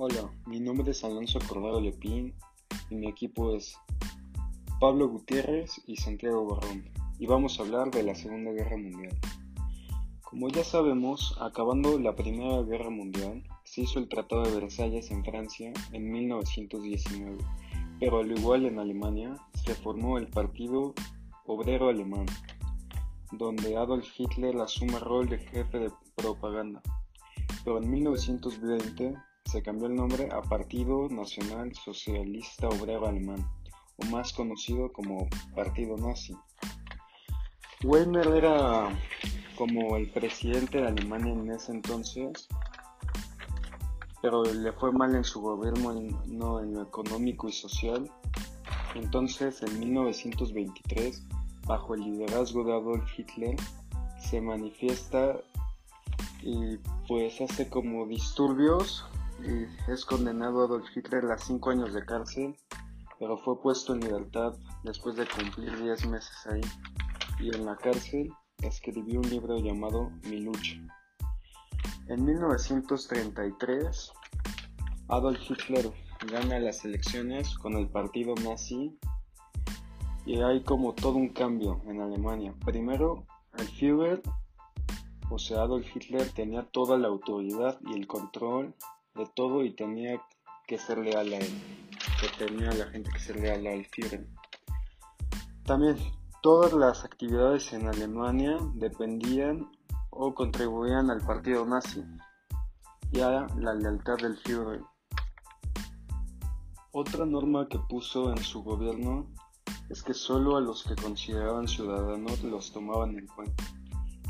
Hola, mi nombre es Alonso Cordero Lepín y mi equipo es Pablo Gutiérrez y Santiago Barrón y vamos a hablar de la Segunda Guerra Mundial. Como ya sabemos, acabando la Primera Guerra Mundial, se hizo el Tratado de Versalles en Francia en 1919, pero al igual en Alemania se formó el Partido Obrero Alemán, donde Adolf Hitler asume el rol de jefe de propaganda. Pero en 1920 se cambió el nombre a Partido Nacional Socialista Obrero Alemán, o más conocido como Partido Nazi. Weimar era como el presidente de Alemania en ese entonces, pero le fue mal en su gobierno no en lo económico y social. Entonces, en 1923, bajo el liderazgo de Adolf Hitler, se manifiesta y pues hace como disturbios es condenado Adolf Hitler a 5 años de cárcel, pero fue puesto en libertad después de cumplir 10 meses ahí. Y en la cárcel escribió un libro llamado Mi lucha. En 1933, Adolf Hitler gana las elecciones con el partido nazi y hay como todo un cambio en Alemania. Primero, el Führer, o sea, Adolf Hitler tenía toda la autoridad y el control de todo y tenía que ser leal a él, que tenía la gente que ser leal al Führer. También todas las actividades en Alemania dependían o contribuían al partido nazi y a la lealtad del Führer. Otra norma que puso en su gobierno es que solo a los que consideraban ciudadanos los tomaban en cuenta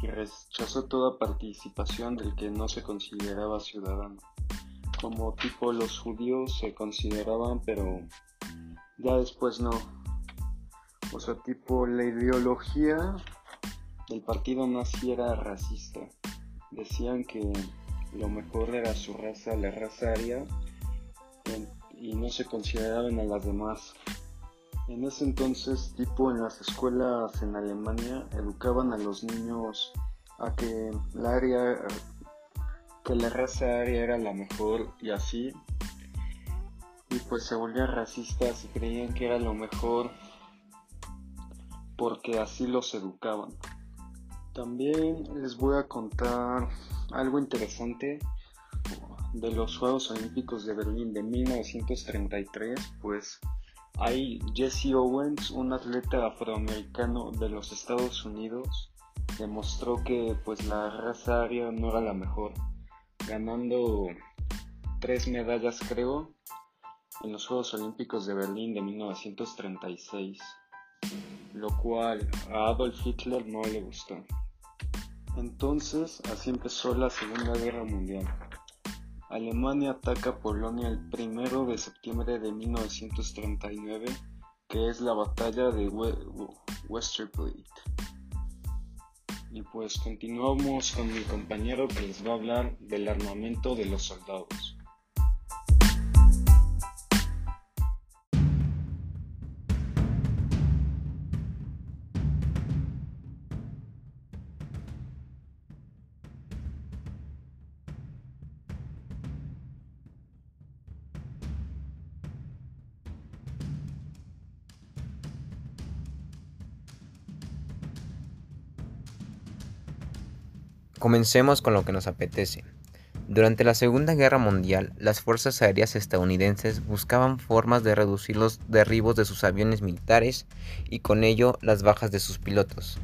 y rechazó toda participación del que no se consideraba ciudadano como tipo los judíos se consideraban, pero ya después no. O sea, tipo la ideología del partido nazi era racista. Decían que lo mejor era su raza, la raza aria, y no se consideraban a las demás. En ese entonces, tipo en las escuelas en Alemania, educaban a los niños a que la área que la raza aria era la mejor y así. Y pues se volvían racistas y creían que era lo mejor porque así los educaban. También les voy a contar algo interesante de los Juegos Olímpicos de Berlín de 1933, pues hay Jesse Owens, un atleta afroamericano de los Estados Unidos, demostró que pues la raza aria no era la mejor ganando tres medallas creo en los Juegos Olímpicos de Berlín de 1936, lo cual a Adolf Hitler no le gustó. Entonces, así empezó la Segunda Guerra Mundial. Alemania ataca Polonia el 1 de septiembre de 1939, que es la batalla de Westerplatte. Y pues continuamos con mi compañero que les va a hablar del armamento de los soldados. Comencemos con lo que nos apetece. Durante la Segunda Guerra Mundial, las fuerzas aéreas estadounidenses buscaban formas de reducir los derribos de sus aviones militares y con ello las bajas de sus pilotos.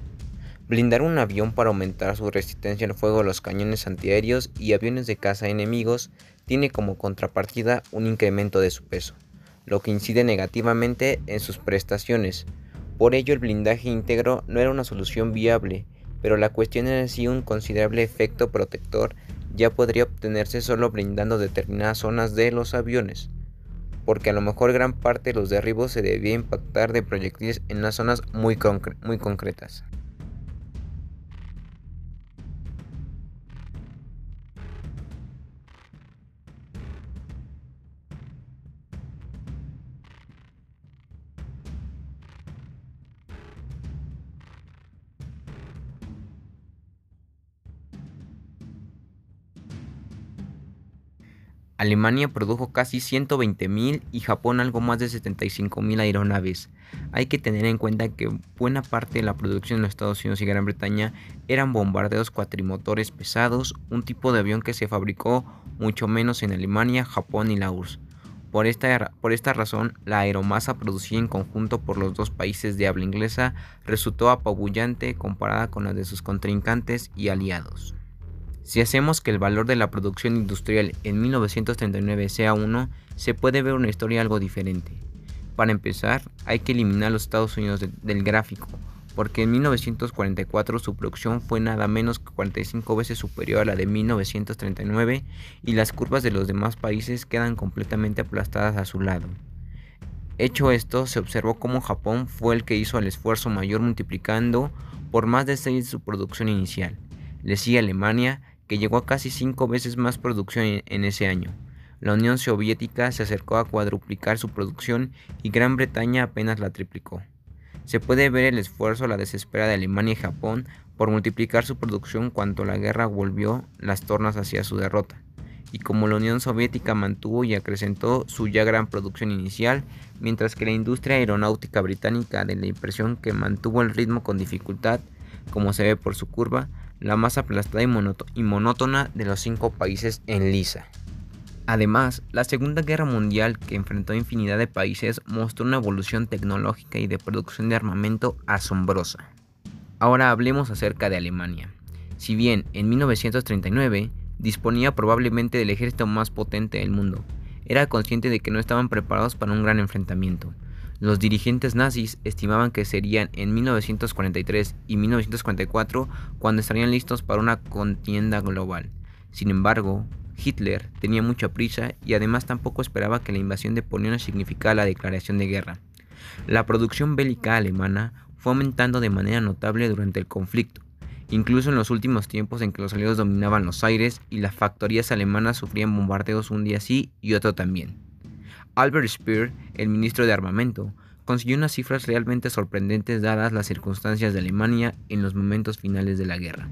Blindar un avión para aumentar su resistencia al fuego de los cañones antiaéreos y aviones de caza enemigos tiene como contrapartida un incremento de su peso, lo que incide negativamente en sus prestaciones. Por ello el blindaje íntegro no era una solución viable pero la cuestión es si un considerable efecto protector ya podría obtenerse solo brindando determinadas zonas de los aviones, porque a lo mejor gran parte de los derribos se debía impactar de proyectiles en las zonas muy, muy concretas. Alemania produjo casi 120.000 y Japón algo más de 75.000 aeronaves. Hay que tener en cuenta que buena parte de la producción en los Estados Unidos y Gran Bretaña eran bombardeos cuatrimotores pesados, un tipo de avión que se fabricó mucho menos en Alemania, Japón y la URSS. Por esta, por esta razón, la aeromasa producida en conjunto por los dos países de habla inglesa resultó apabullante comparada con la de sus contrincantes y aliados. Si hacemos que el valor de la producción industrial en 1939 sea 1, se puede ver una historia algo diferente. Para empezar, hay que eliminar los Estados Unidos del gráfico, porque en 1944 su producción fue nada menos que 45 veces superior a la de 1939 y las curvas de los demás países quedan completamente aplastadas a su lado. Hecho esto, se observó cómo Japón fue el que hizo el esfuerzo mayor multiplicando por más de 6 su producción inicial. Le sigue Alemania, que llegó a casi 5 veces más producción en ese año. La Unión Soviética se acercó a cuadruplicar su producción y Gran Bretaña apenas la triplicó. Se puede ver el esfuerzo, la desespera de Alemania y Japón por multiplicar su producción cuando la guerra volvió las tornas hacia su derrota. Y como la Unión Soviética mantuvo y acrecentó su ya gran producción inicial, mientras que la industria aeronáutica británica de la impresión que mantuvo el ritmo con dificultad, como se ve por su curva, la más aplastada y, monótona de los cinco países en lisa. Además, la Segunda Guerra Mundial, que enfrentó a infinidad de países, mostró una evolución tecnológica y de producción de armamento asombrosa. Ahora hablemos acerca de Alemania. Si bien en 1939 disponía probablemente del ejército más potente del mundo, era consciente de que no estaban preparados para un gran enfrentamiento. Los dirigentes nazis estimaban que serían en 1943 y 1944 cuando estarían listos para una contienda global. Sin embargo, Hitler tenía mucha prisa y además tampoco esperaba que la invasión de Polonia significara la declaración de guerra. La producción bélica alemana fue aumentando de manera notable durante el conflicto, incluso en los últimos tiempos en que los aliados dominaban los aires y las factorías alemanas sufrían bombardeos un día sí y otro también. Albert Speer, el ministro de Armamento, consiguió unas cifras realmente sorprendentes dadas las circunstancias de Alemania en los momentos finales de la guerra.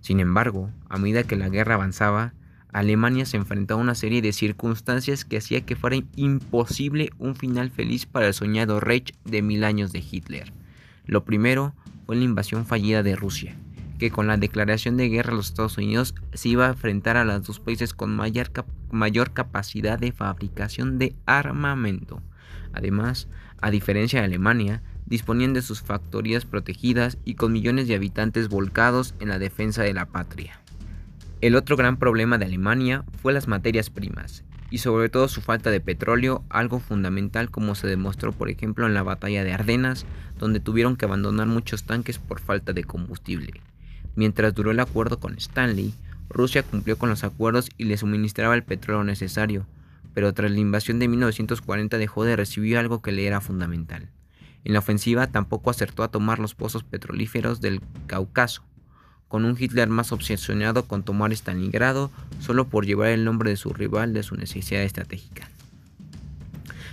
Sin embargo, a medida que la guerra avanzaba, Alemania se enfrentó a una serie de circunstancias que hacía que fuera imposible un final feliz para el soñado Reich de mil años de Hitler. Lo primero fue la invasión fallida de Rusia, que con la declaración de guerra los Estados Unidos se iba a enfrentar a los dos países con mayor, mayor capacidad de fabricación de armamento. Además, a diferencia de Alemania, disponían de sus factorías protegidas y con millones de habitantes volcados en la defensa de la patria. El otro gran problema de Alemania fue las materias primas, y sobre todo su falta de petróleo, algo fundamental como se demostró por ejemplo en la batalla de Ardenas, donde tuvieron que abandonar muchos tanques por falta de combustible. Mientras duró el acuerdo con Stanley, Rusia cumplió con los acuerdos y le suministraba el petróleo necesario, pero tras la invasión de 1940 dejó de recibir algo que le era fundamental. En la ofensiva tampoco acertó a tomar los pozos petrolíferos del Cáucaso, con un Hitler más obsesionado con tomar Stalingrado solo por llevar el nombre de su rival de su necesidad estratégica.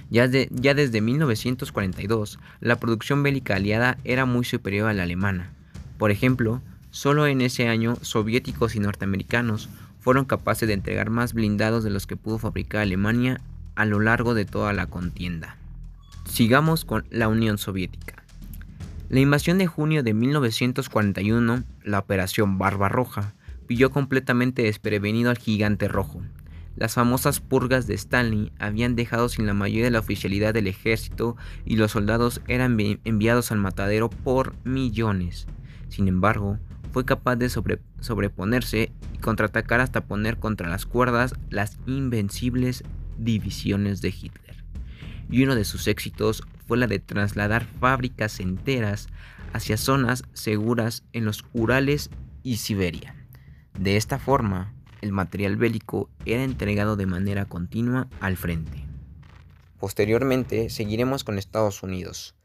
Ya, ya, desde 1942, la producción bélica aliada era muy superior a la alemana. Por ejemplo, solo en ese año soviéticos y norteamericanos fueron capaces de entregar más blindados de los que pudo fabricar Alemania a lo largo de toda la contienda. Sigamos con la Unión Soviética. La invasión de junio de 1941, la Operación Barbarroja, pilló completamente desprevenido al gigante rojo. Las famosas purgas de Stanley habían dejado sin la mayoría de la oficialidad del ejército y los soldados eran enviados al matadero por millones. Sin embargo, fue capaz de sobreponerse y contraatacar hasta poner contra las cuerdas las invencibles divisiones de Hitler. Y uno de sus éxitos fue la de trasladar fábricas enteras hacia zonas seguras en los Urales y Siberia. De esta forma, el material bélico era entregado de manera continua al frente. Posteriormente, seguiremos con Estados Unidos.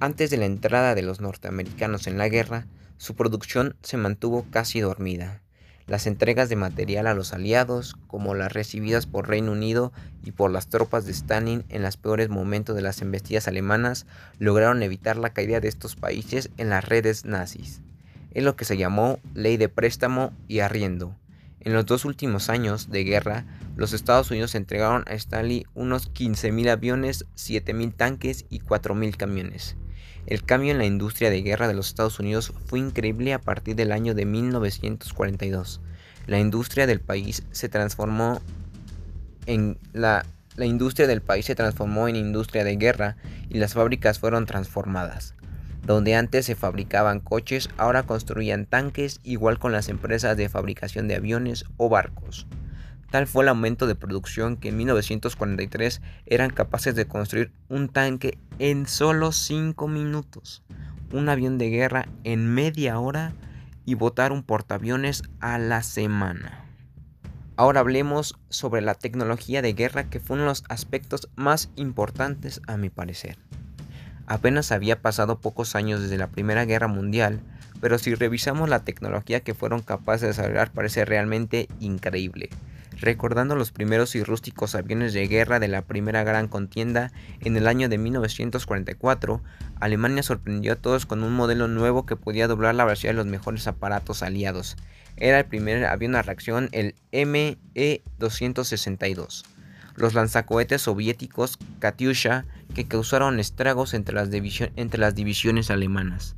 Antes de la entrada de los norteamericanos en la guerra, su producción se mantuvo casi dormida. Las entregas de material a los aliados, como las recibidas por Reino Unido y por las tropas de Stalin en los peores momentos de las embestidas alemanas, lograron evitar la caída de estos países en las redes nazis. Es lo que se llamó ley de préstamo y arriendo. En los dos últimos años de guerra, los Estados Unidos entregaron a Stanley unos 15.000 aviones, 7.000 tanques y 4.000 camiones. El cambio en la industria de guerra de los Estados Unidos fue increíble a partir del año de 1942. La industria del país se transformó en la, la industria del país se transformó en industria de guerra y las fábricas fueron transformadas. Donde antes se fabricaban coches, ahora construían tanques, igual con las empresas de fabricación de aviones o barcos. Tal fue el aumento de producción que en 1943 eran capaces de construir un tanque en solo 5 minutos, un avión de guerra en media hora y botar un portaaviones a la semana. Ahora hablemos sobre la tecnología de guerra que fue uno de los aspectos más importantes a mi parecer. Apenas había pasado pocos años desde la Primera Guerra Mundial, pero si revisamos la tecnología que fueron capaces de desarrollar parece realmente increíble. Recordando los primeros y rústicos aviones de guerra de la primera gran contienda, en el año de 1944, Alemania sorprendió a todos con un modelo nuevo que podía doblar la velocidad de los mejores aparatos aliados. Era el primer avión a reacción, el ME-262 los lanzacohetes soviéticos Katyusha que causaron estragos entre las, entre las divisiones alemanas.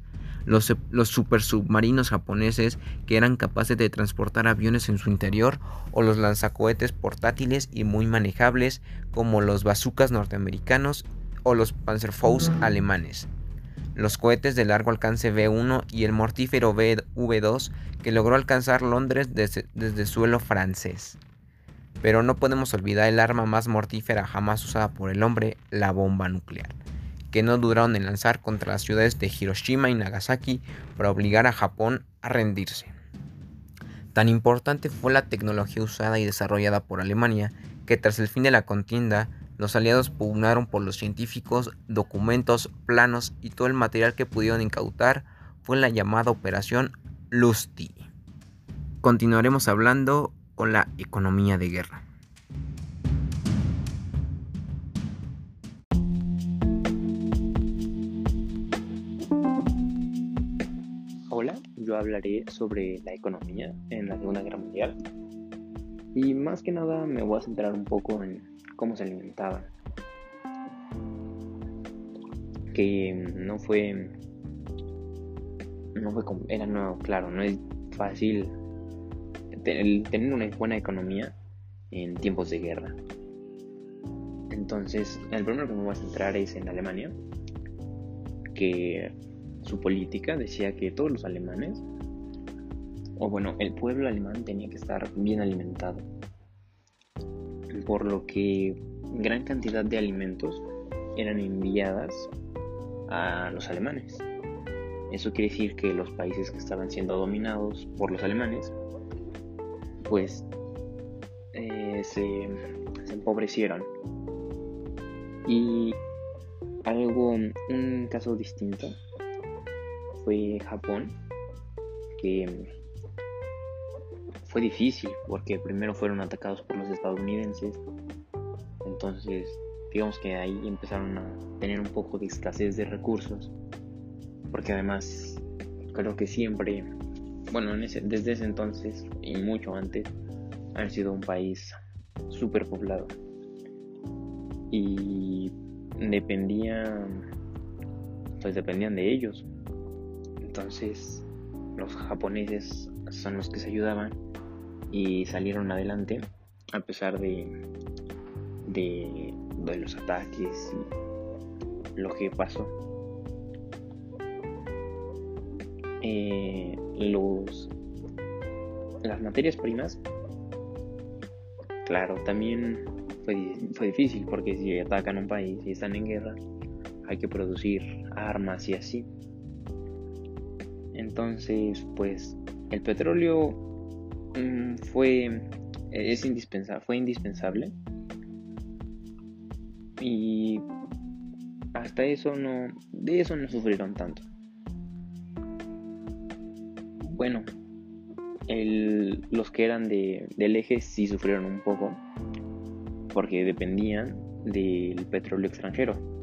Los, los supersubmarinos japoneses que eran capaces de transportar aviones en su interior o los lanzacohetes portátiles y muy manejables como los bazookas norteamericanos o los Panzerfaust alemanes. Los cohetes de largo alcance V1 y el mortífero V2 que logró alcanzar Londres desde, desde suelo francés. Pero no podemos olvidar el arma más mortífera jamás usada por el hombre, la bomba nuclear, que no duraron en lanzar contra las ciudades de Hiroshima y Nagasaki para obligar a Japón a rendirse. Tan importante fue la tecnología usada y desarrollada por Alemania que tras el fin de la contienda, los aliados pugnaron por los científicos, documentos, planos y todo el material que pudieron incautar fue la llamada Operación Lusty. Continuaremos hablando con la economía de guerra. Yo hablaré sobre la economía en la Segunda Guerra Mundial y más que nada me voy a centrar un poco en cómo se alimentaban. Que no fue no fue era no, claro, no es fácil tener una buena economía en tiempos de guerra. Entonces, el primero que me voy a centrar es en Alemania, que su política decía que todos los alemanes, o bueno, el pueblo alemán tenía que estar bien alimentado, por lo que gran cantidad de alimentos eran enviadas a los alemanes. Eso quiere decir que los países que estaban siendo dominados por los alemanes pues eh, se, empobrecieron. Y algo, un caso distinto fue Japón, que fue difícil porque primero fueron atacados por los estadounidenses, entonces digamos que ahí empezaron a tener un poco de escasez de recursos, porque además creo que siempre bueno, desde ese entonces y mucho antes, han sido un país súper poblado. Y dependían, pues dependían de ellos. Entonces, los japoneses son los que se ayudaban y salieron adelante a pesar de, de, los ataques y lo que pasó. Eh, los, las materias primas, claro, también fue, fue difícil porque si atacan un país y están en guerra, hay que producir armas y así. Entonces, pues el petróleo mm, fue es indispensable, fue indispensable y hasta eso no de eso no sufrieron tanto bueno, los que eran de, del eje sí sufrieron un poco porque dependían del petróleo extranjero.